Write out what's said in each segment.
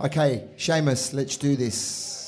Okay, Seamus, let's do this.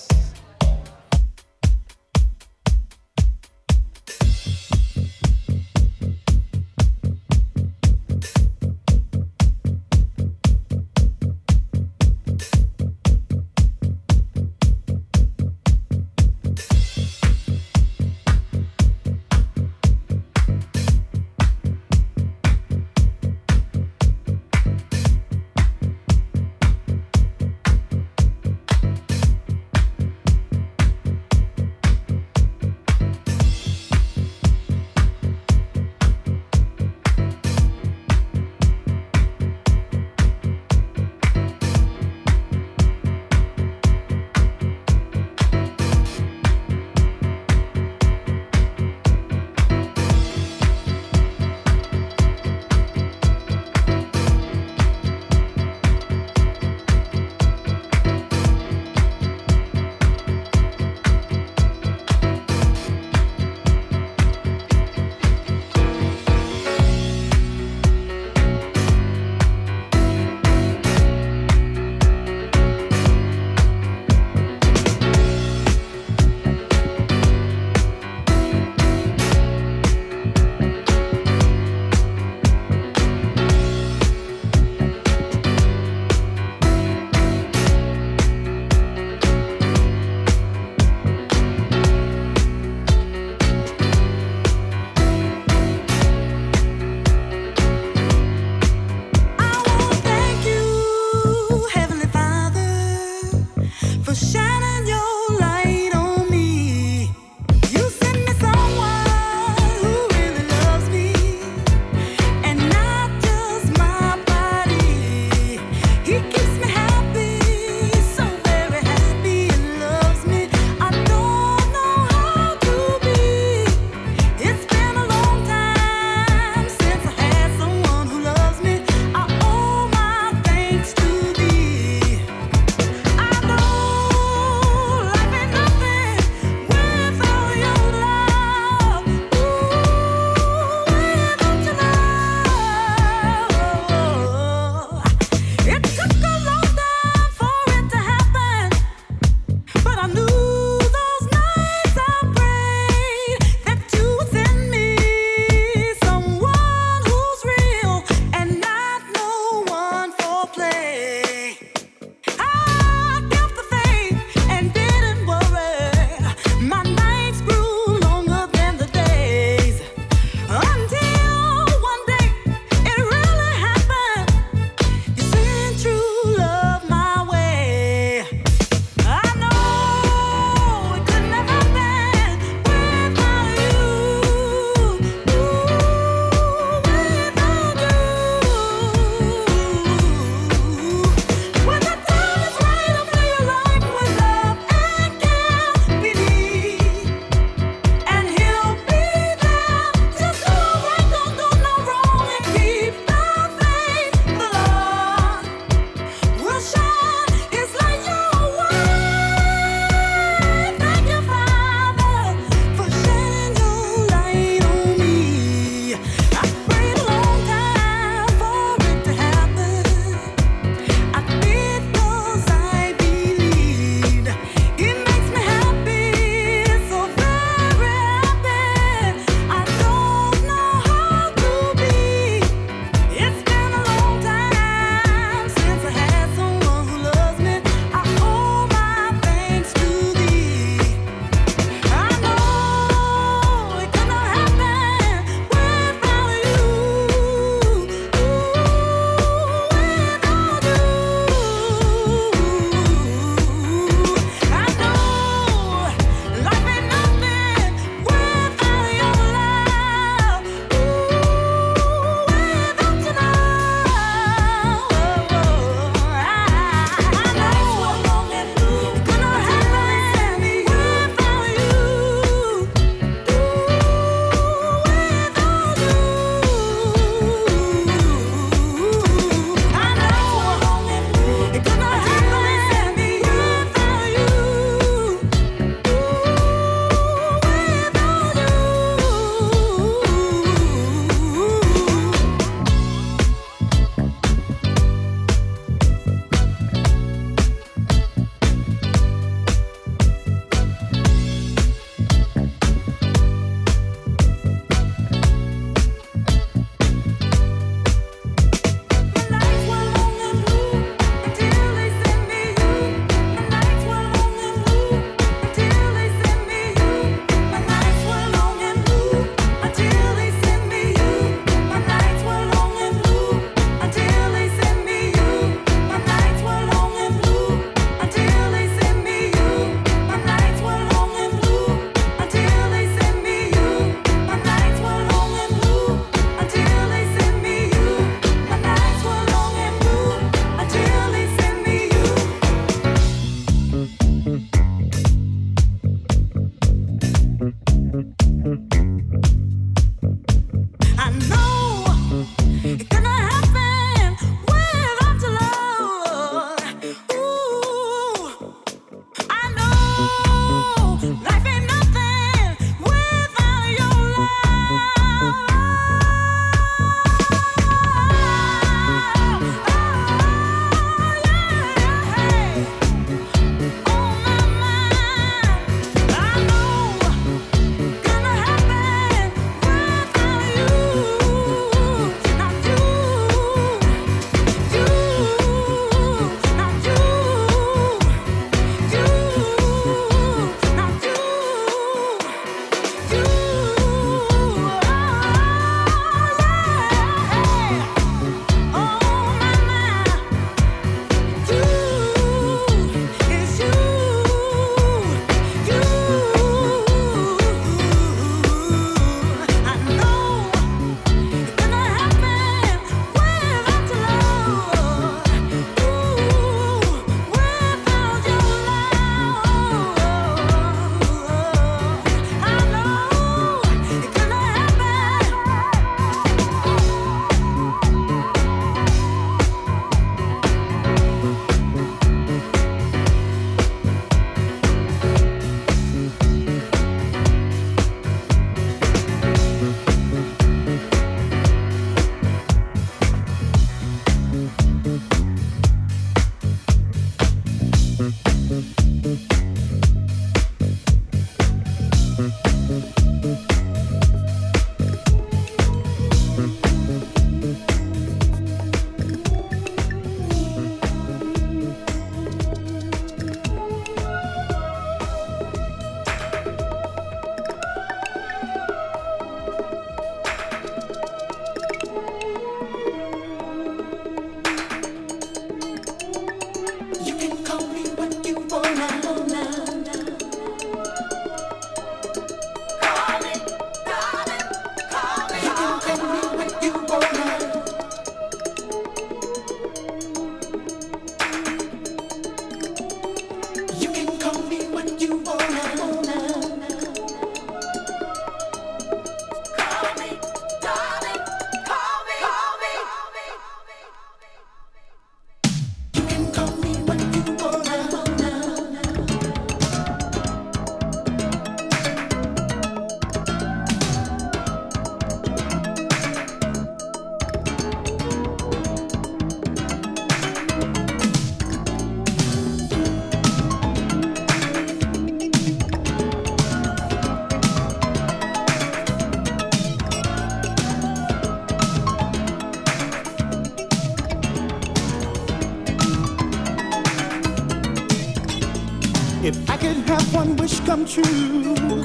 come true.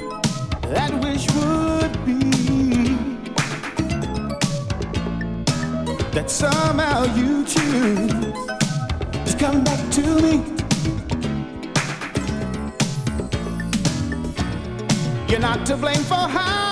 That wish would be that somehow you choose to come back to me. You're not to blame for how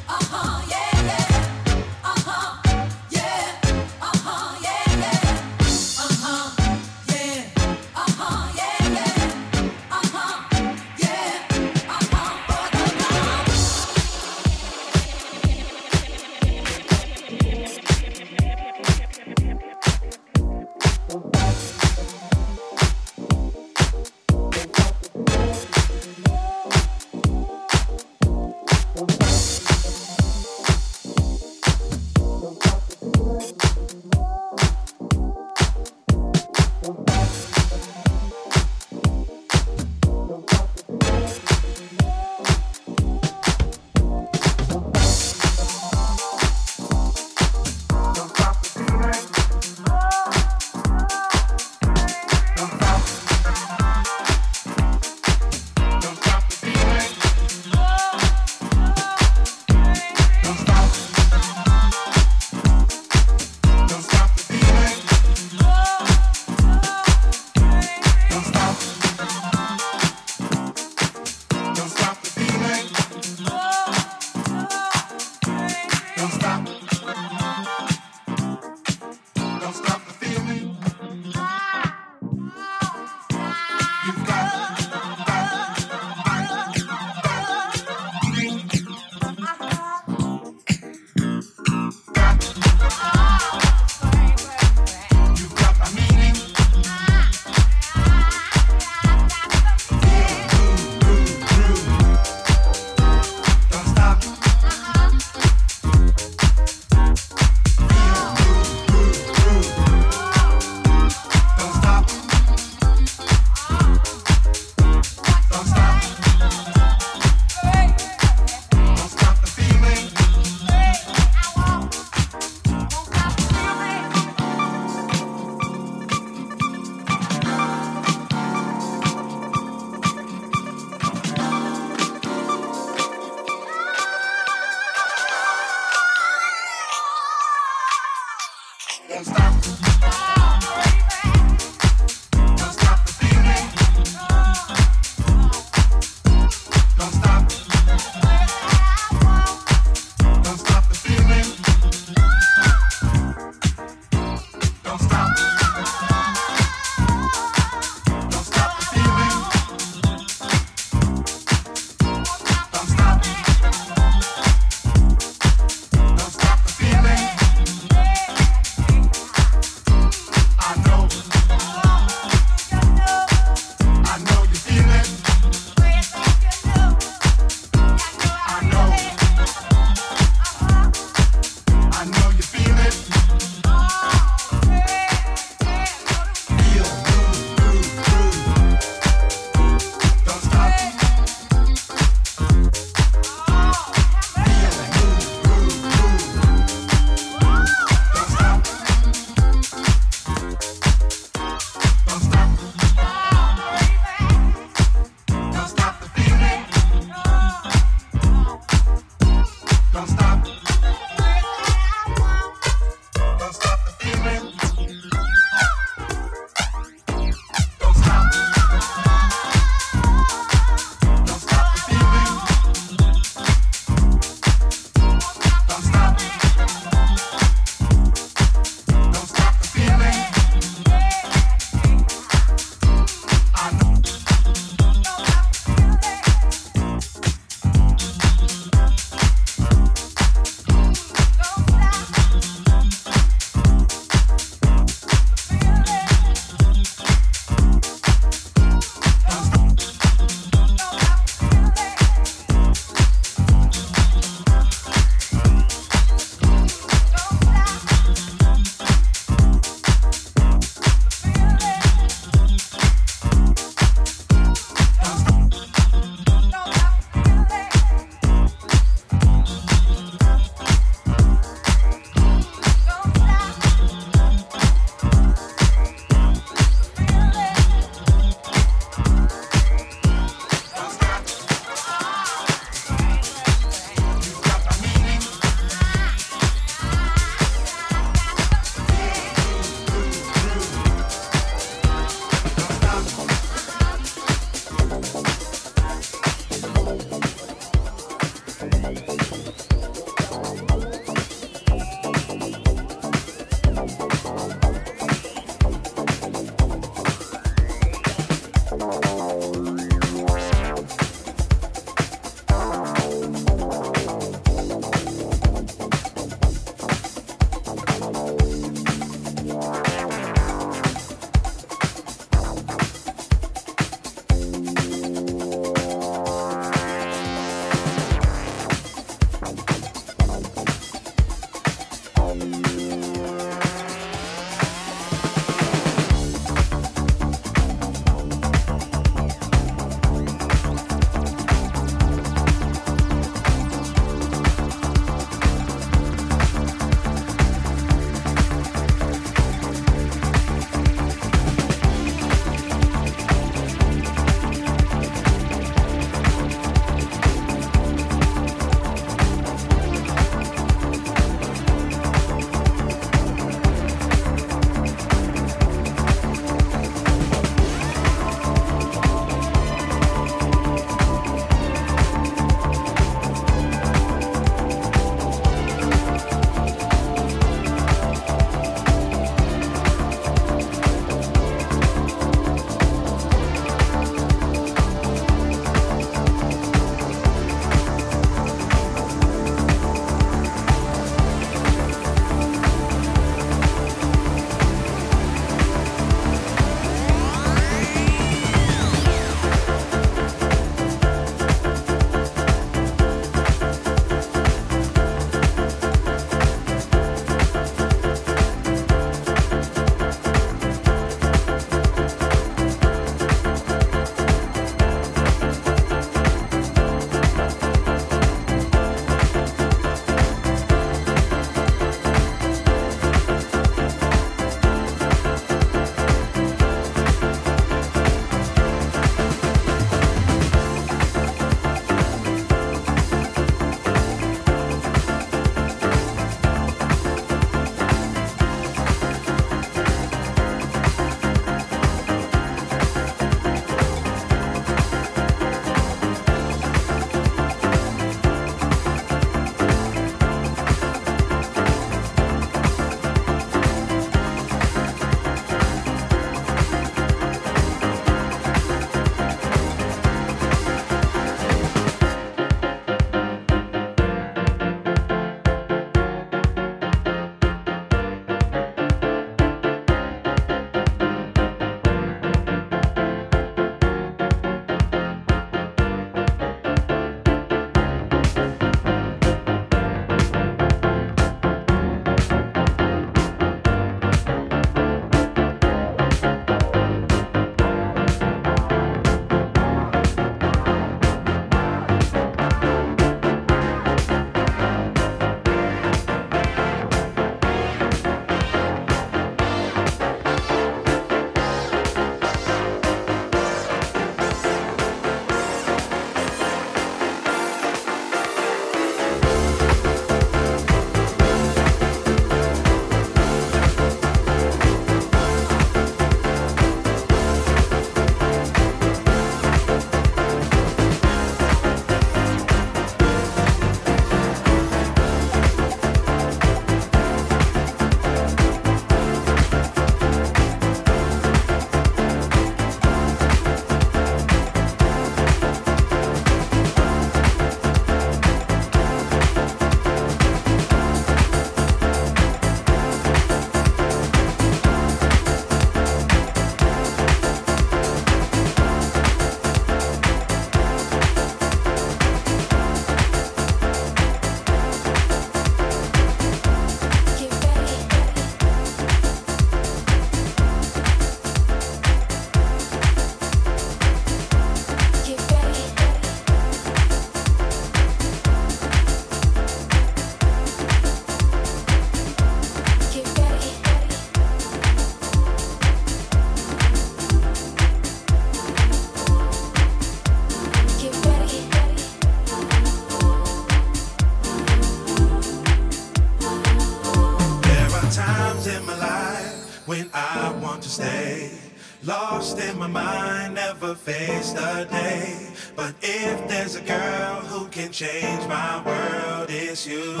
can change my world is you.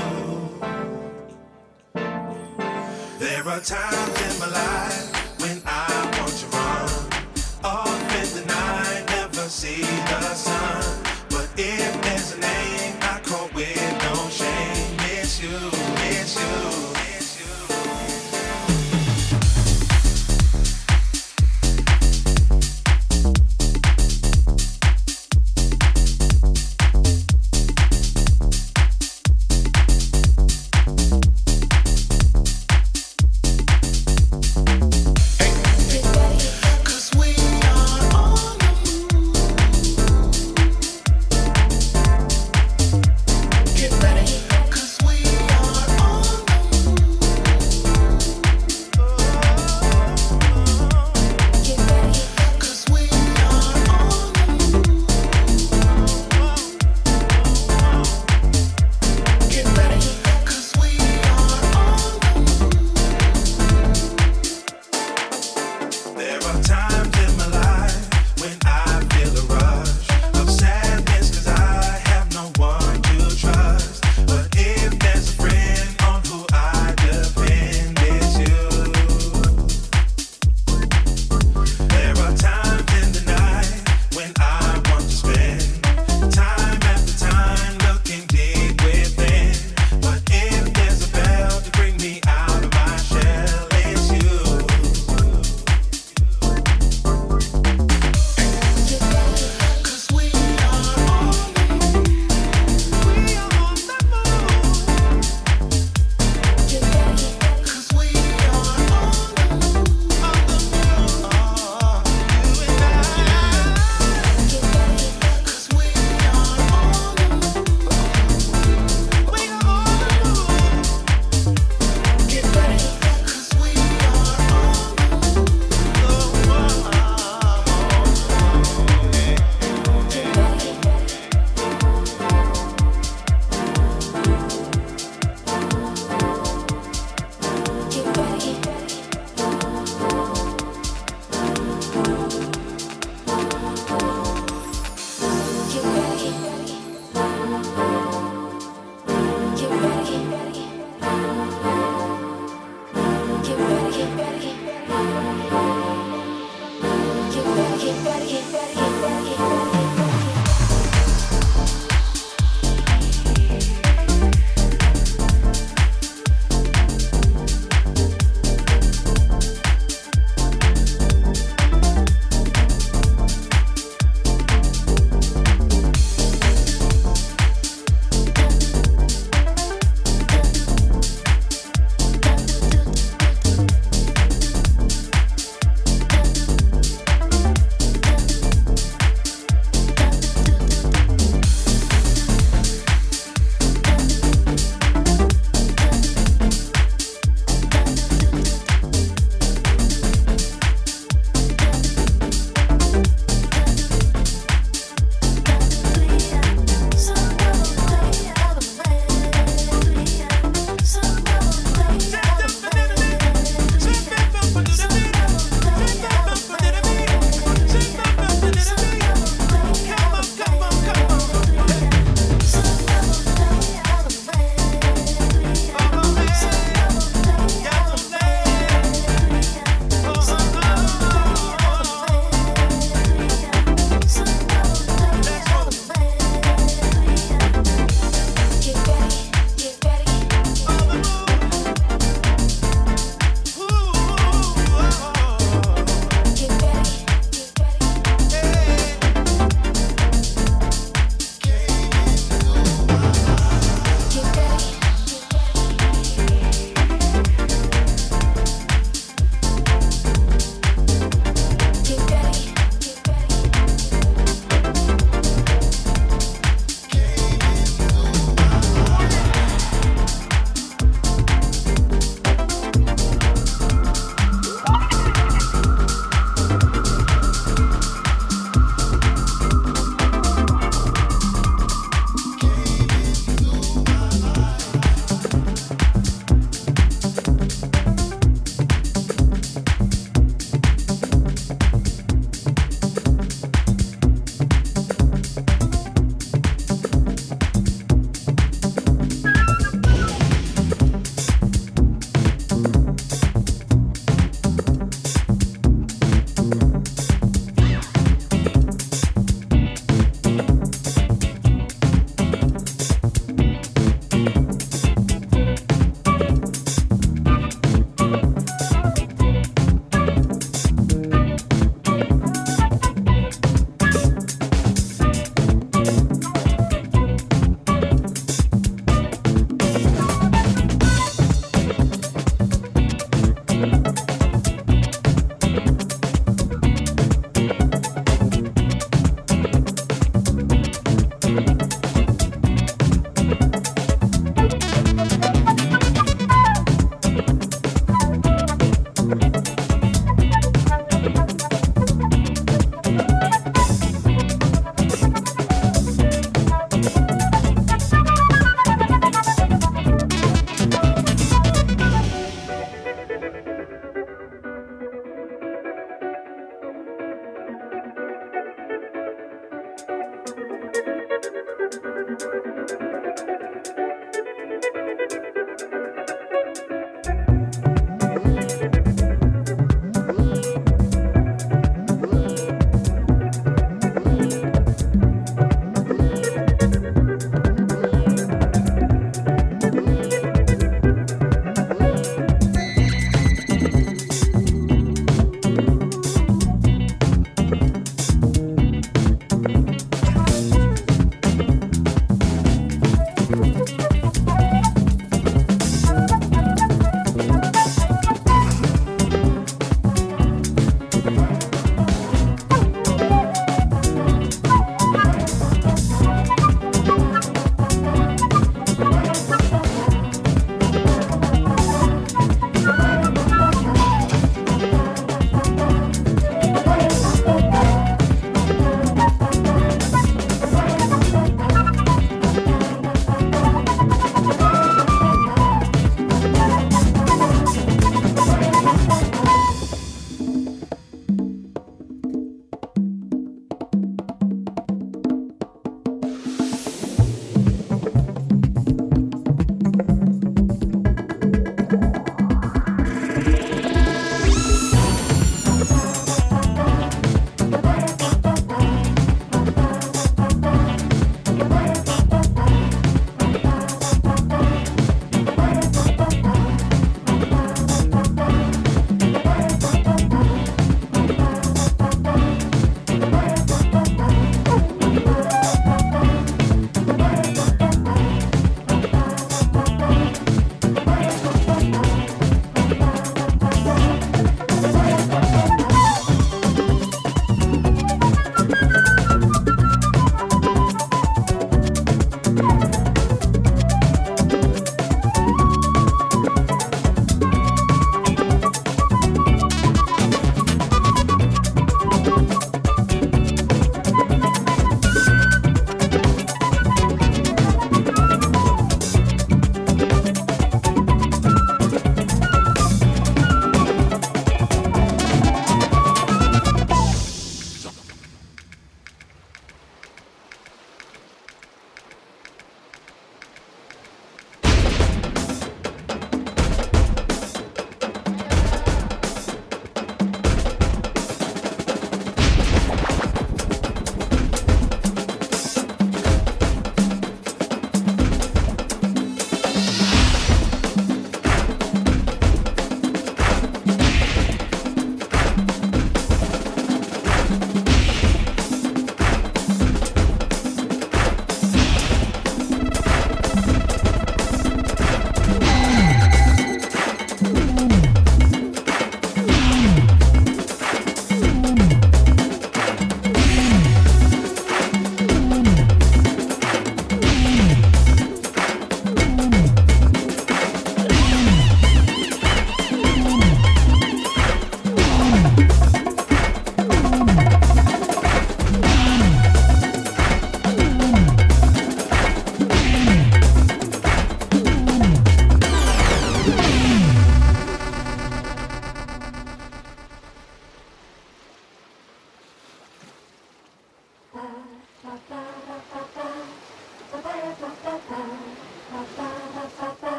There are times in my life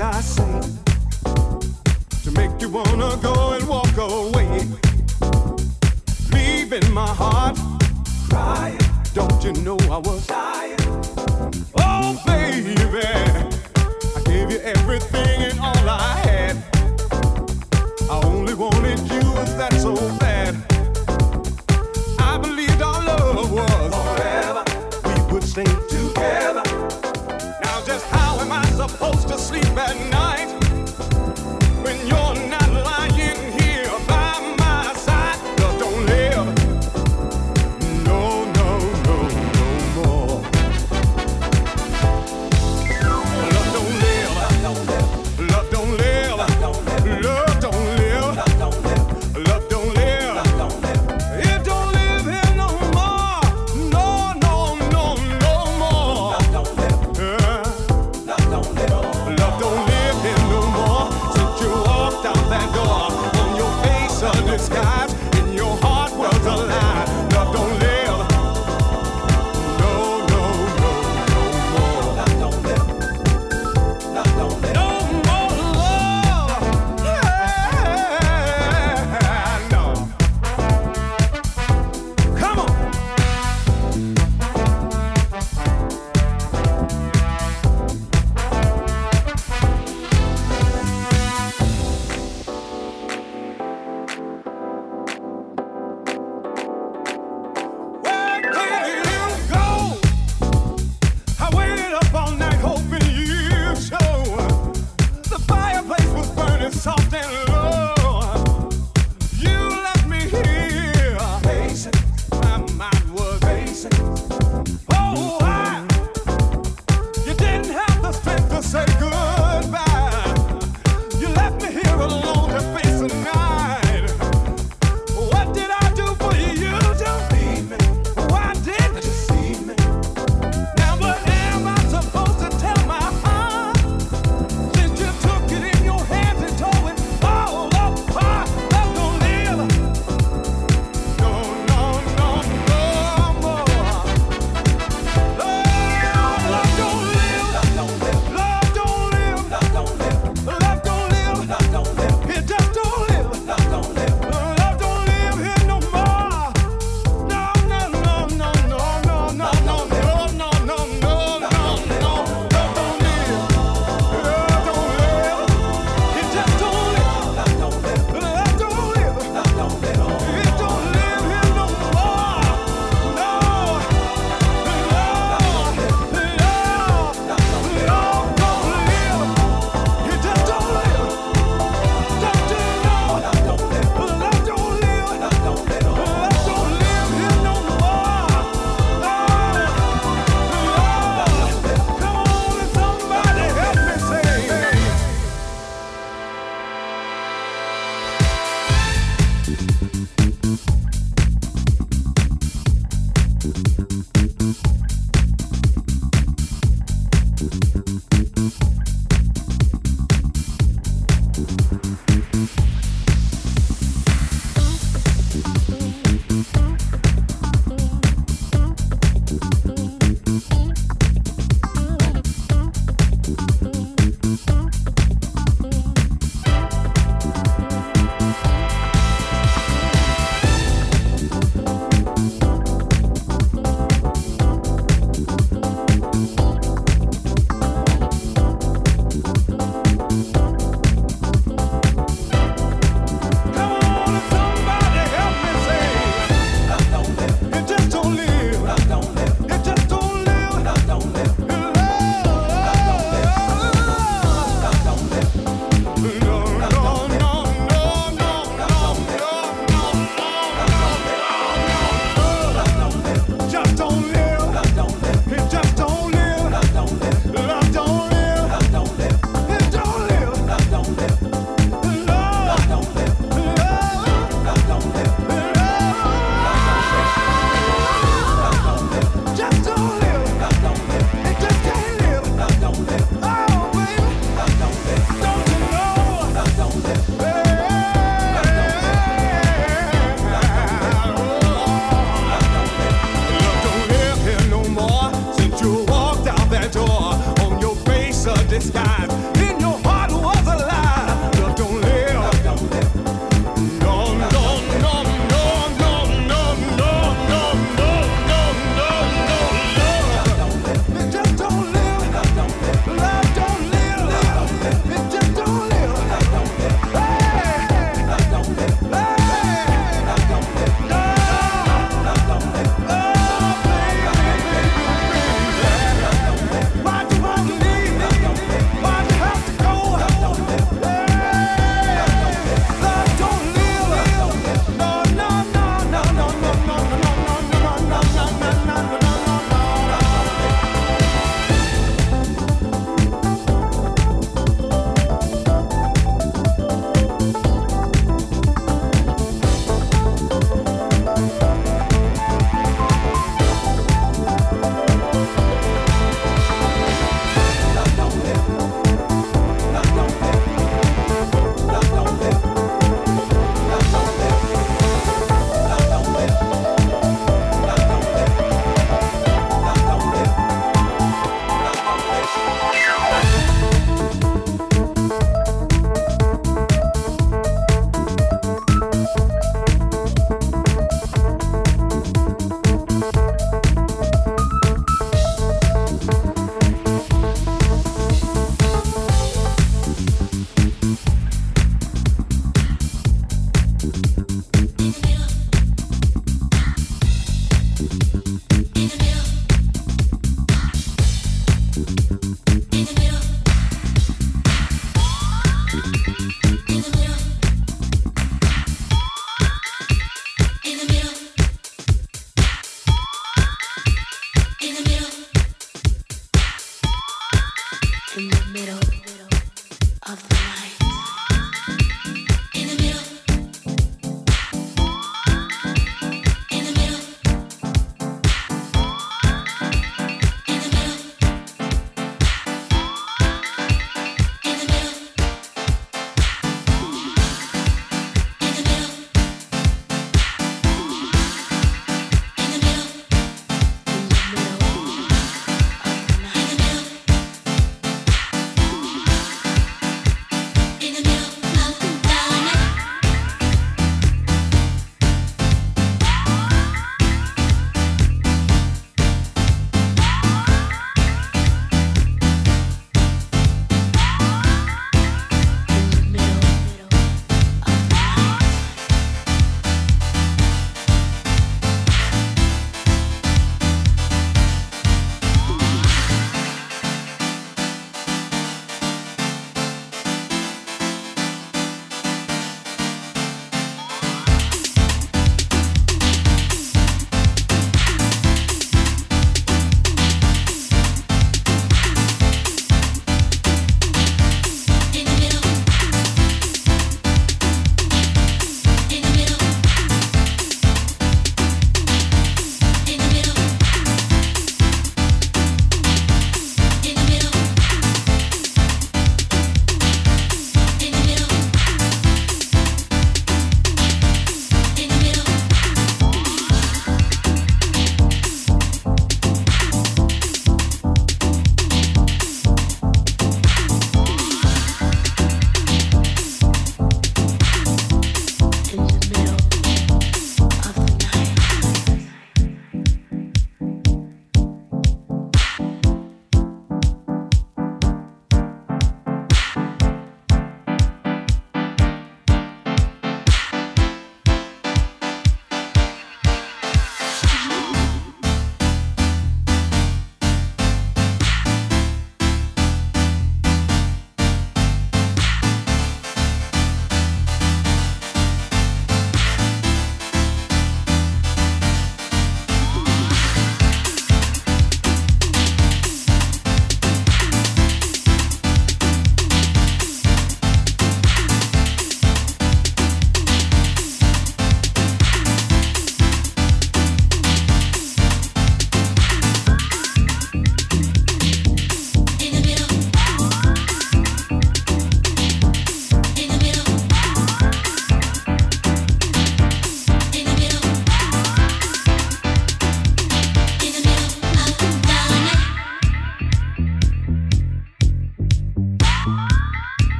I say to make you wanna go and walk away? Leaving my heart crying. Don't you know I was? Oh, baby, I gave you everything and all I had. I only wanted you, that's so bad. but not.